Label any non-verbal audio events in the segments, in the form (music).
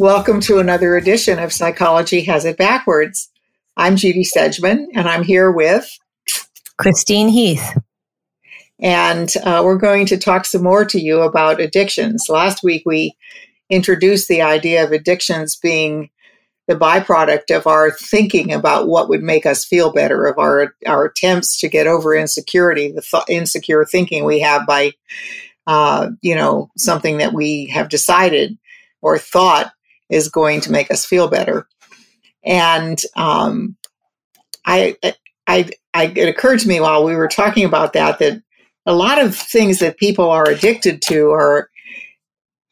welcome to another edition of Psychology Has It Backwards. I'm Judy Sedgeman, and I'm here with Christine Heath. And uh, we're going to talk some more to you about addictions. Last week, we introduced the idea of addictions being the byproduct of our thinking about what would make us feel better, of our, our attempts to get over insecurity, the th- insecure thinking we have by, uh, you know, something that we have decided or thought is going to make us feel better. And um, I, I, I, it occurred to me while we were talking about that that a lot of things that people are addicted to are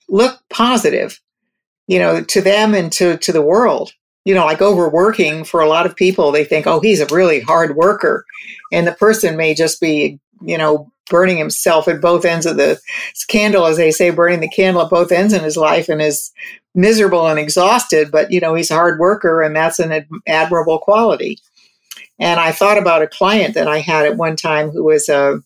look positive, you know, to them and to to the world. You know, like overworking for a lot of people, they think, oh, he's a really hard worker, and the person may just be, you know, burning himself at both ends of the candle, as they say, burning the candle at both ends in his life and is miserable and exhausted. But, you know, he's a hard worker and that's an ad- admirable quality. And I thought about a client that I had at one time who was a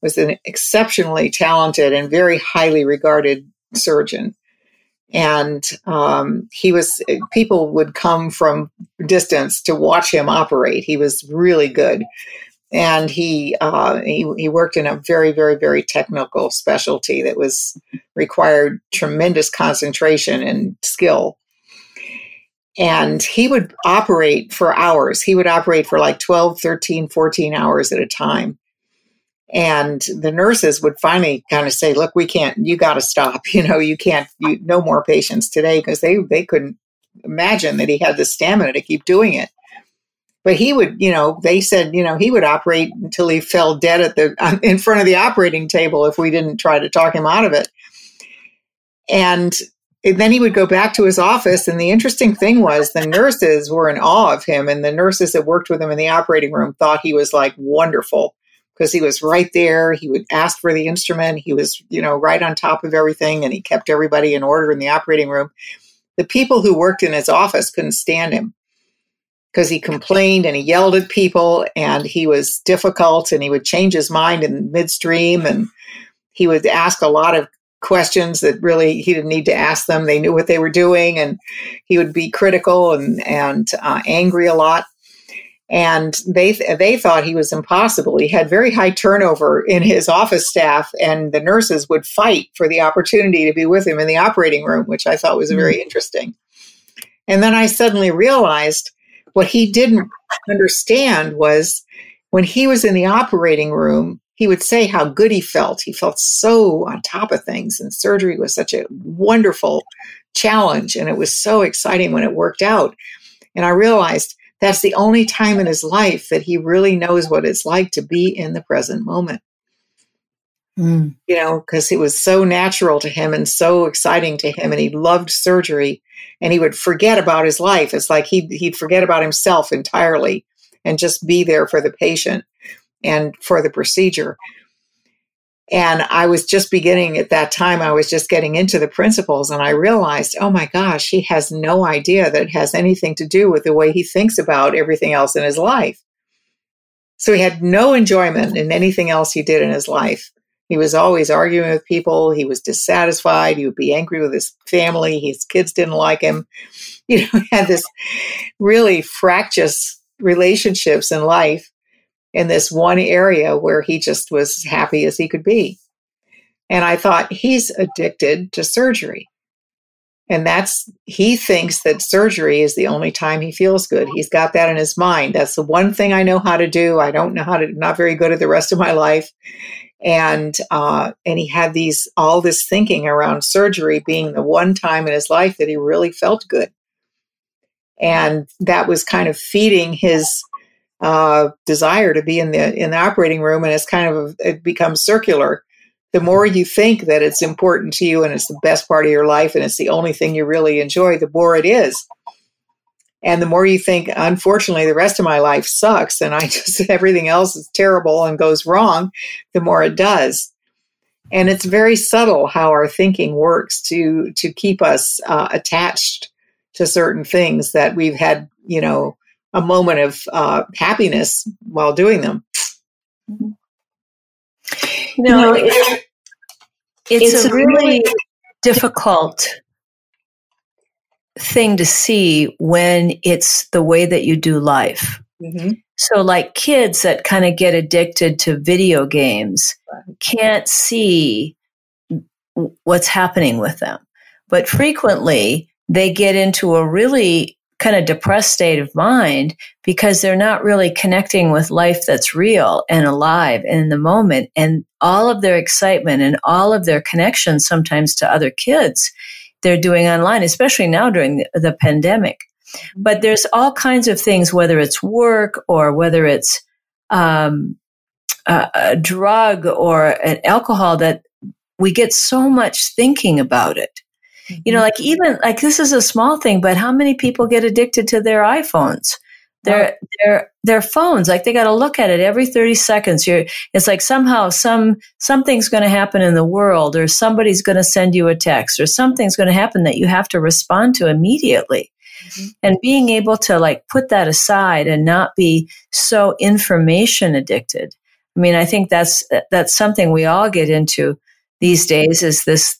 was an exceptionally talented and very highly regarded surgeon. And um, he was, people would come from distance to watch him operate. He was really good and he, uh, he he worked in a very very very technical specialty that was required tremendous concentration and skill. And he would operate for hours. He would operate for like 12 13 14 hours at a time. And the nurses would finally kind of say look we can't you got to stop (laughs) you know you can't you, no more patients today because they they couldn't imagine that he had the stamina to keep doing it but he would, you know, they said, you know, he would operate until he fell dead at the uh, in front of the operating table if we didn't try to talk him out of it. And then he would go back to his office. And the interesting thing was the nurses were in awe of him. And the nurses that worked with him in the operating room thought he was like wonderful because he was right there. He would ask for the instrument. He was, you know, right on top of everything. And he kept everybody in order in the operating room. The people who worked in his office couldn't stand him because he complained and he yelled at people and he was difficult and he would change his mind in midstream and he would ask a lot of questions that really he didn't need to ask them. They knew what they were doing and he would be critical and, and uh, angry a lot. And they they thought he was impossible. He had very high turnover in his office staff, and the nurses would fight for the opportunity to be with him in the operating room, which I thought was very mm-hmm. interesting. And then I suddenly realized what he didn't understand was when he was in the operating room, he would say how good he felt. He felt so on top of things, and surgery was such a wonderful challenge, and it was so exciting when it worked out. And I realized that's the only time in his life that he really knows what it's like to be in the present moment. Mm. You know, because it was so natural to him and so exciting to him, and he loved surgery and he would forget about his life. It's like he'd, he'd forget about himself entirely and just be there for the patient and for the procedure. And I was just beginning at that time, I was just getting into the principles, and I realized, oh my gosh, he has no idea that it has anything to do with the way he thinks about everything else in his life. So he had no enjoyment in anything else he did in his life. He was always arguing with people. He was dissatisfied. He would be angry with his family. His kids didn't like him. (laughs) You know, had this really fractious relationships in life in this one area where he just was happy as he could be. And I thought, he's addicted to surgery. And that's, he thinks that surgery is the only time he feels good. He's got that in his mind. That's the one thing I know how to do. I don't know how to, not very good at the rest of my life and uh, and he had these all this thinking around surgery being the one time in his life that he really felt good, and that was kind of feeding his uh, desire to be in the in the operating room, and it's kind of it becomes circular. The more you think that it's important to you and it's the best part of your life and it's the only thing you really enjoy, the more it is. And the more you think, unfortunately, the rest of my life sucks and I (laughs) just, everything else is terrible and goes wrong, the more it does. And it's very subtle how our thinking works to, to keep us uh, attached to certain things that we've had, you know, a moment of uh, happiness while doing them. No, it, it's, it's, a really, really difficult thing to see when it's the way that you do life. Mm-hmm. So, like kids that kind of get addicted to video games can't see what's happening with them. But frequently, they get into a really kind of depressed state of mind because they're not really connecting with life that's real and alive and in the moment. And all of their excitement and all of their connections sometimes to other kids they're doing online, especially now during the, the pandemic. But there's all kinds of things, whether it's work or whether it's um, a, a drug or an alcohol, that we get so much thinking about it. You know, like even like this is a small thing, but how many people get addicted to their iPhones? their their their phones like they got to look at it every 30 seconds. You're it's like somehow some something's going to happen in the world or somebody's going to send you a text or something's going to happen that you have to respond to immediately. Mm-hmm. and being able to like put that aside and not be so information addicted. I mean i think that's that's something we all get into these days is this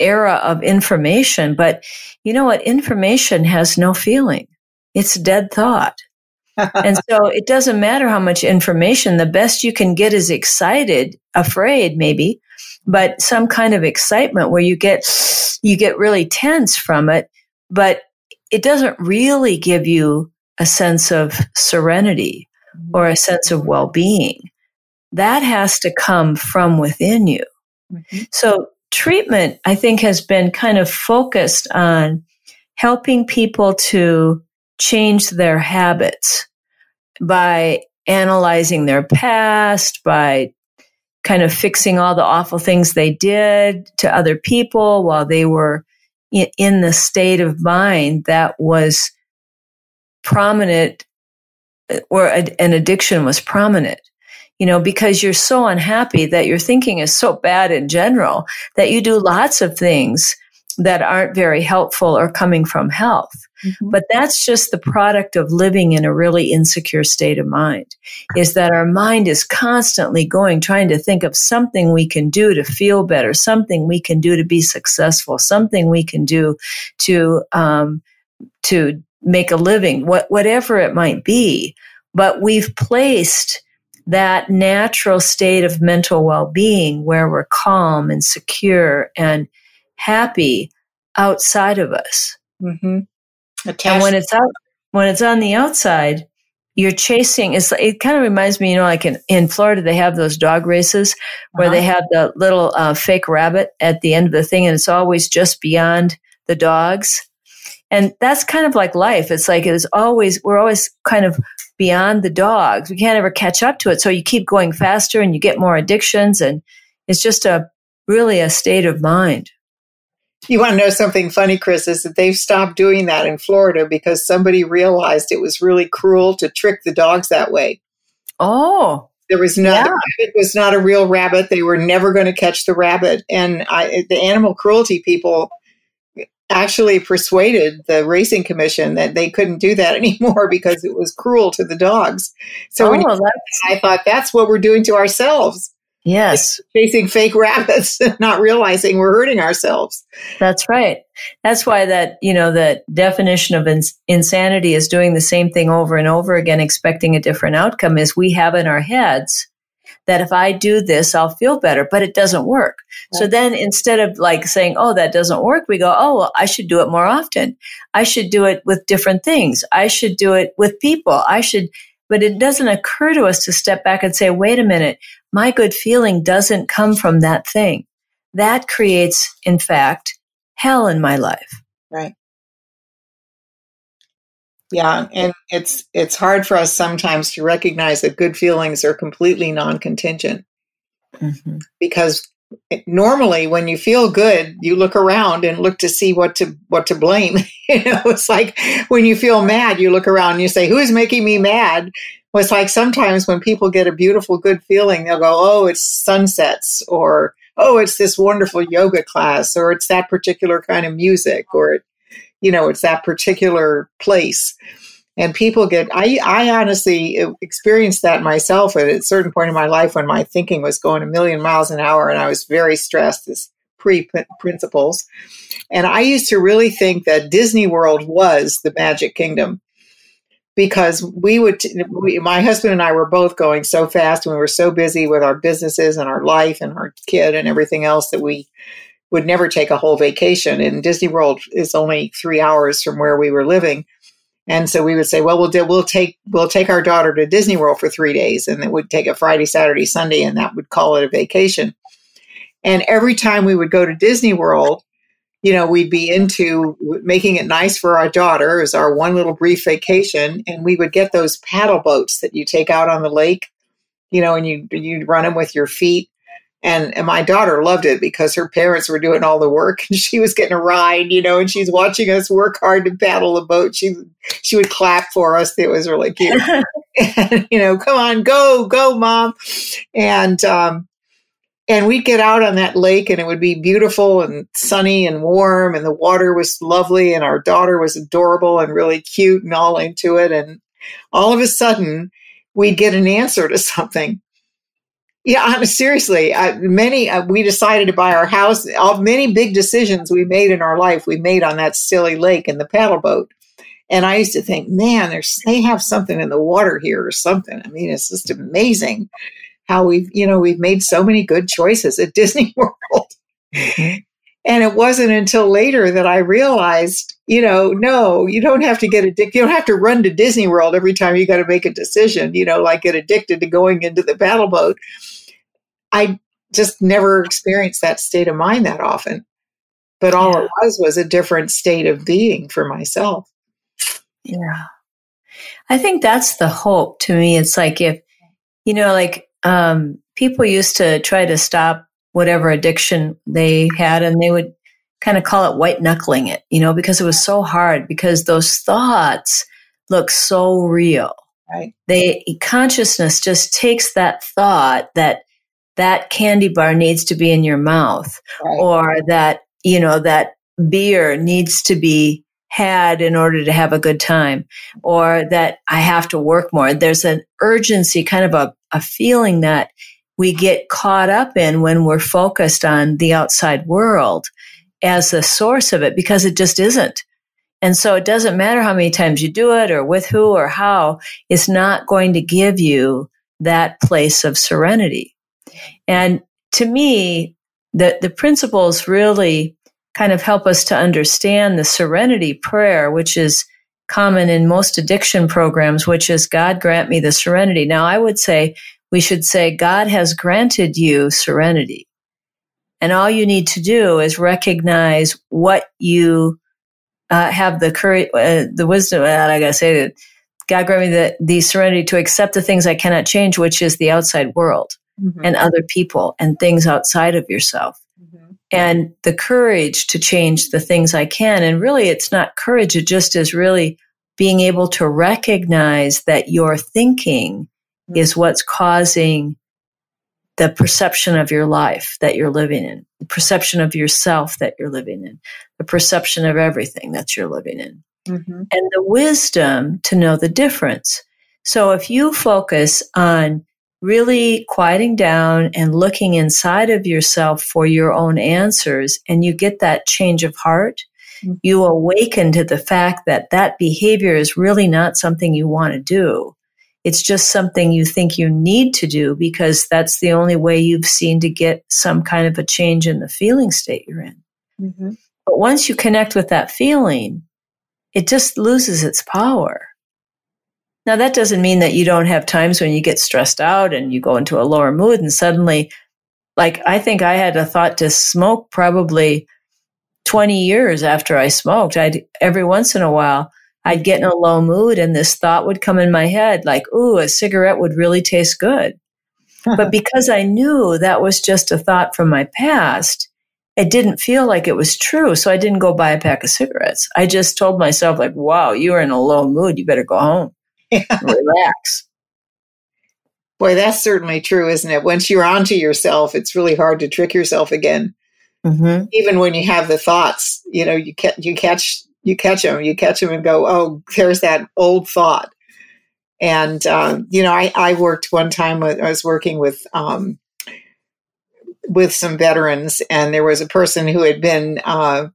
era of information but you know what information has no feeling it's dead thought. (laughs) and so it doesn't matter how much information, the best you can get is excited, afraid maybe, but some kind of excitement where you get, you get really tense from it, but it doesn't really give you a sense of serenity or a sense of well-being. That has to come from within you. Mm-hmm. So treatment, I think, has been kind of focused on helping people to change their habits by analyzing their past, by kind of fixing all the awful things they did to other people while they were in the state of mind that was prominent uh, or an addiction was prominent you know because you're so unhappy that your thinking is so bad in general that you do lots of things that aren't very helpful or coming from health Mm-hmm. But that's just the product of living in a really insecure state of mind is that our mind is constantly going, trying to think of something we can do to feel better, something we can do to be successful, something we can do to, um, to make a living, what, whatever it might be. But we've placed that natural state of mental well-being where we're calm and secure and happy outside of us. Mm-hmm. And when it's out, when it's on the outside, you're chasing. It's, it kind of reminds me, you know, like in, in Florida, they have those dog races where uh-huh. they have the little uh, fake rabbit at the end of the thing, and it's always just beyond the dogs. And that's kind of like life. It's like it's always we're always kind of beyond the dogs. We can't ever catch up to it. So you keep going faster, and you get more addictions, and it's just a really a state of mind. You want to know something funny, Chris, is that they've stopped doing that in Florida because somebody realized it was really cruel to trick the dogs that way. Oh. There was not yeah. rabbit was not a real rabbit. They were never going to catch the rabbit. And I, the animal cruelty people actually persuaded the racing commission that they couldn't do that (laughs) anymore because it was cruel to the dogs. So oh, I thought that's what we're doing to ourselves. Yes. (laughs) Chasing fake rabbits and (laughs) not realizing we're hurting ourselves. That's right. That's why that, you know, the definition of ins- insanity is doing the same thing over and over again, expecting a different outcome is we have in our heads that if I do this, I'll feel better, but it doesn't work. Right. So then instead of like saying, oh, that doesn't work, we go, oh, well, I should do it more often. I should do it with different things. I should do it with people. I should, but it doesn't occur to us to step back and say, wait a minute, my good feeling doesn't come from that thing. That creates, in fact, hell in my life. Right. Yeah, and it's it's hard for us sometimes to recognize that good feelings are completely non-contingent. Mm-hmm. Because normally when you feel good you look around and look to see what to what to blame (laughs) you know it's like when you feel mad you look around and you say who's making me mad well, it's like sometimes when people get a beautiful good feeling they'll go oh it's sunsets or oh it's this wonderful yoga class or it's that particular kind of music or you know it's that particular place. And people get i i honestly uh, experienced that myself at a certain point in my life when my thinking was going a million miles an hour and i was very stressed as pre principles. And i used to really think that disney world was the magic kingdom because we would we, my husband and i were both going so fast and we were so busy with our businesses and our life and our kid and everything else that we would never take a whole vacation. And disney world is only three hours from where we were living. And so we would say, well, we'll do, we'll take we'll take our daughter to Disney World for three days, and it would take a Friday, Saturday, Sunday, and that would call it a vacation. And every time we would go to Disney World, you know, we'd be into making it nice for our daughter as our one little brief vacation, and we would get those paddle boats that you take out on the lake, you know, and you you run them with your feet, and, and my daughter loved it because her parents were doing all the work (laughs) and she was getting a ride, you know, and she's watching us work hard to paddle the boat. She she would clap for us. It was really cute. (laughs) (laughs) and, you know, come on, go, go, mom. And um and we'd get out on that lake and it would be beautiful and sunny and warm and the water was lovely and our daughter was adorable and really cute and all into it and all of a sudden we'd get an answer to something yeah, seriously, uh, many uh, we decided to buy our house. All many big decisions we made in our life, we made on that silly lake in the paddle boat. And I used to think, man, there's they have something in the water here or something. I mean, it's just amazing how we've you know we've made so many good choices at (laughs) Disney World. And it wasn't until later that I realized, you know, no, you don't have to get addicted. You don't have to run to Disney World every time you got to make a decision, you know, like get addicted to going into the paddle boat. I just never experienced that state of mind that often. But all yeah. it was was a different state of being for myself. Yeah. I think that's the hope to me. It's like if, you know, like um, people used to try to stop whatever addiction they had and they would kind of call it white knuckling it, you know, because it was so hard because those thoughts look so real. Right. They consciousness just takes that thought that that candy bar needs to be in your mouth right. or that, you know, that beer needs to be had in order to have a good time or that I have to work more. There's an urgency, kind of a, a feeling that we get caught up in when we're focused on the outside world as the source of it because it just isn't. And so it doesn't matter how many times you do it or with who or how, it's not going to give you that place of serenity. And to me, the, the principles really kind of help us to understand the serenity prayer, which is common in most addiction programs, which is God grant me the serenity. Now, I would say we should say, God has granted you serenity. And all you need to do is recognize what you uh, have the courage, uh, the wisdom, uh, I gotta say that God grant me the, the serenity to accept the things I cannot change, which is the outside world mm-hmm. and other people and things outside of yourself. Mm-hmm. And the courage to change the things I can. And really, it's not courage. It just is really being able to recognize that your thinking is what's causing the perception of your life that you're living in, the perception of yourself that you're living in, the perception of everything that you're living in, mm-hmm. and the wisdom to know the difference. So if you focus on really quieting down and looking inside of yourself for your own answers, and you get that change of heart, mm-hmm. you awaken to the fact that that behavior is really not something you want to do. It's just something you think you need to do because that's the only way you've seen to get some kind of a change in the feeling state you're in. Mm-hmm. But once you connect with that feeling, it just loses its power. Now, that doesn't mean that you don't have times when you get stressed out and you go into a lower mood and suddenly, like, I think I had a thought to smoke probably 20 years after I smoked. I'd every once in a while, I'd get in a low mood and this thought would come in my head like, ooh, a cigarette would really taste good. (laughs) but because I knew that was just a thought from my past, it didn't feel like it was true. So I didn't go buy a pack of cigarettes. I just told myself, like, wow, you're in a low mood. You better go home. (laughs) Yeah. Relax. Boy, that's certainly true, isn't it? Once you're onto yourself, it's really hard to trick yourself again. Mm-hmm. Even when you have the thoughts, you know, you catch, you catch, you catch them, you catch them and go, oh, there's that old thought. And, um, you know, I, I worked one time with, I was working with, um, with some veterans and there was a person who had been, uh,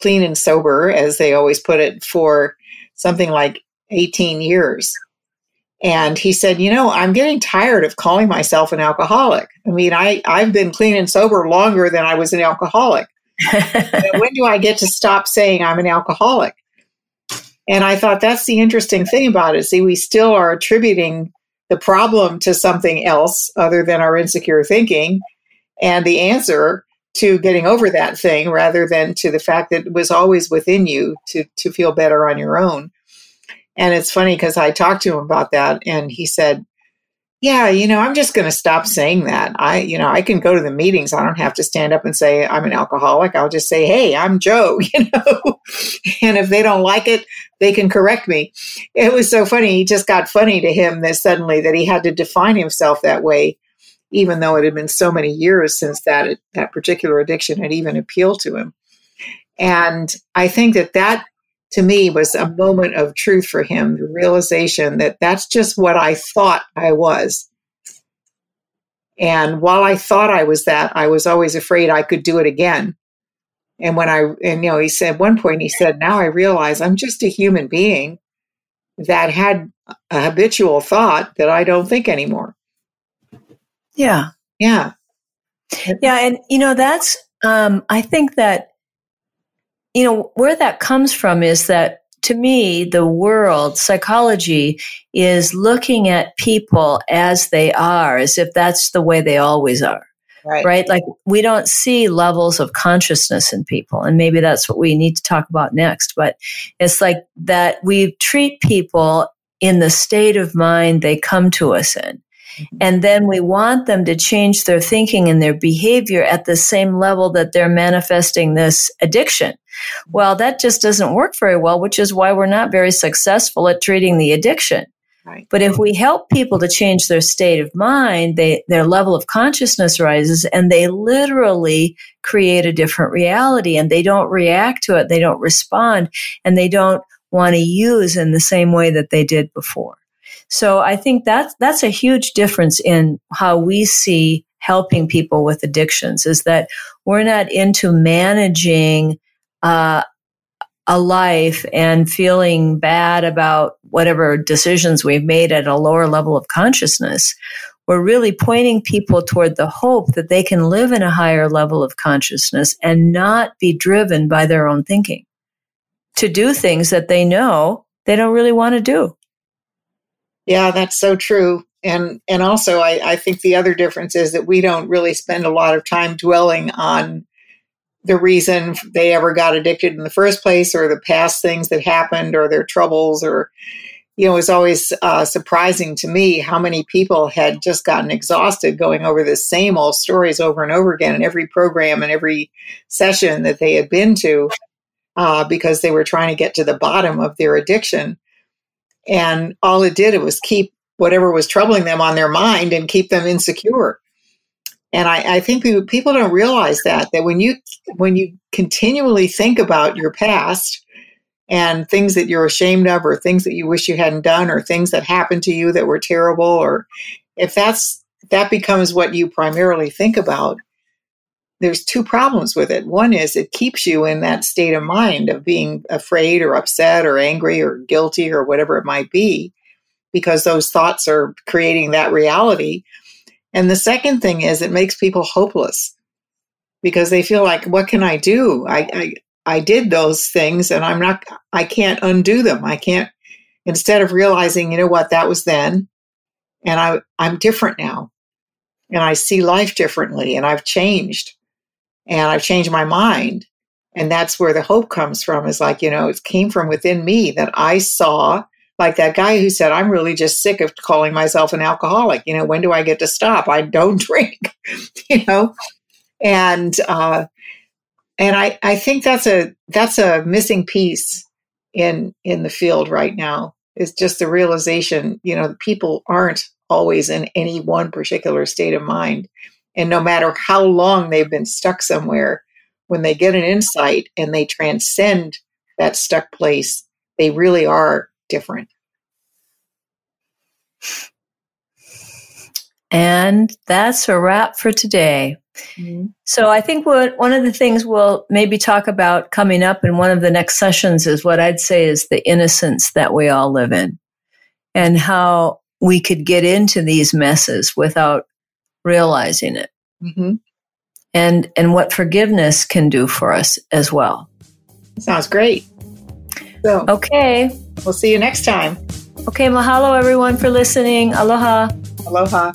clean and sober, as they always put it, for something like 18 years. And he said, You know, I'm getting tired of calling myself an alcoholic. I mean, I, I've been clean and sober longer than I was an alcoholic. When do I get to stop saying I'm an alcoholic? And I thought that's the interesting thing about it. See, we still are attributing the problem to something else other than our insecure thinking and the answer to getting over that thing rather than to the fact that it was always within you to, to feel better on your own. And it's funny because I talked to him about that and he said, yeah, you know, I'm just going to stop saying that. I, you know, I can go to the meetings. I don't have to stand up and say I'm an alcoholic. I'll just say, "Hey, I'm Joe," (laughs) you know. and if they don't like it, they can correct me. It was so funny. He just got funny to him that suddenly that he had to define himself that way, even though it had been so many years since that that particular addiction had even appealed to him. And I think that that to me was a moment of truth for him the realization that that's just what I thought I was. And while I thought I was that, I was always afraid I could do it again. And when I, and you know, he said, one point, he said, now I realize I'm just a human being that had a habitual thought that I don't think anymore. Yeah. Yeah. Yeah. And, you know, that's, um, I think that you know, where that comes from is that to me, the world, psychology, is looking at people as they are, as if that's the way they always are. Right. right. Like we don't see levels of consciousness in people. And maybe that's what we need to talk about next. But it's like that we treat people in the state of mind they come to us in. And then we want them to change their thinking and their behavior at the same level that they're manifesting this addiction. Well, that just doesn't work very well, which is why we're not very successful at treating the addiction. Right. But if we help people to change their state of mind, they, their level of consciousness rises and they literally create a different reality and they don't react to it. They don't respond and they don't want to use in the same way that they did before. So I think that's, that's a huge difference in how we see helping people with addictions is that we're not into managing uh, a life and feeling bad about whatever decisions we've made at a lower level of consciousness. We're really pointing people toward the hope that they can live in a higher level of consciousness and not be driven by their own thinking to do things that they know they don't really want to do. Yeah, that's so true. And and also I, I think the other difference is that we don't really spend a lot of time dwelling on the reason they ever got addicted in the first place or the past things that happened or their troubles or you know it was always uh, surprising to me how many people had just gotten exhausted going over the same old stories over and over again in every program and every session that they had been to uh, because they were trying to get to the bottom of their addiction and all it did it was keep whatever was troubling them on their mind and keep them insecure. And I, I think people, people don't realize that that when you when you continually think about your past and things that you're ashamed of or things that you wish you hadn't done or things that happened to you that were terrible or if that's that becomes what you primarily think about there's two problems with it. One is it keeps you in that state of mind of being afraid or upset or angry or guilty or whatever it might be, because those thoughts are creating that reality. And the second thing is it makes people hopeless because they feel like, what can I do? I, I, I did those things and I'm not, I can't undo them. I can't, instead of realizing, you know what, that was then and I, I'm different now and I see life differently and I've changed and I've changed my mind. And that's where the hope comes from is like, you know, it came from within me that I saw, like that guy who said, I'm really just sick of calling myself an alcoholic. You know, when do I get to stop? I don't (laughs) drink, you know? And, uh, and I, I think that's a, that's a missing piece in, in the field right now is just the realization, you know, that people aren't always in any one particular state of mind. And no matter how long they've been stuck somewhere, when they get an insight and they transcend that stuck place, they really are different. And that's a wrap for today. Mm-hmm. So I think what one of the things we'll maybe talk about coming up in one of the next sessions is what I'd say is the innocence that we all live in and how we could get into these messes without realizing it. Mm-hmm. And and what forgiveness can do for us as well. Sounds great. So, okay. We'll see you next time. Okay, mahalo everyone for listening. Aloha. Aloha.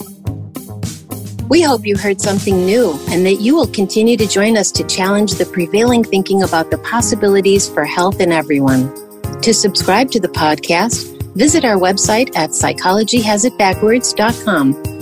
We hope you heard something new and that you will continue to join us to challenge the prevailing thinking about the possibilities for health in everyone. To subscribe to the podcast, visit our website at psychologyhasitbackwards.com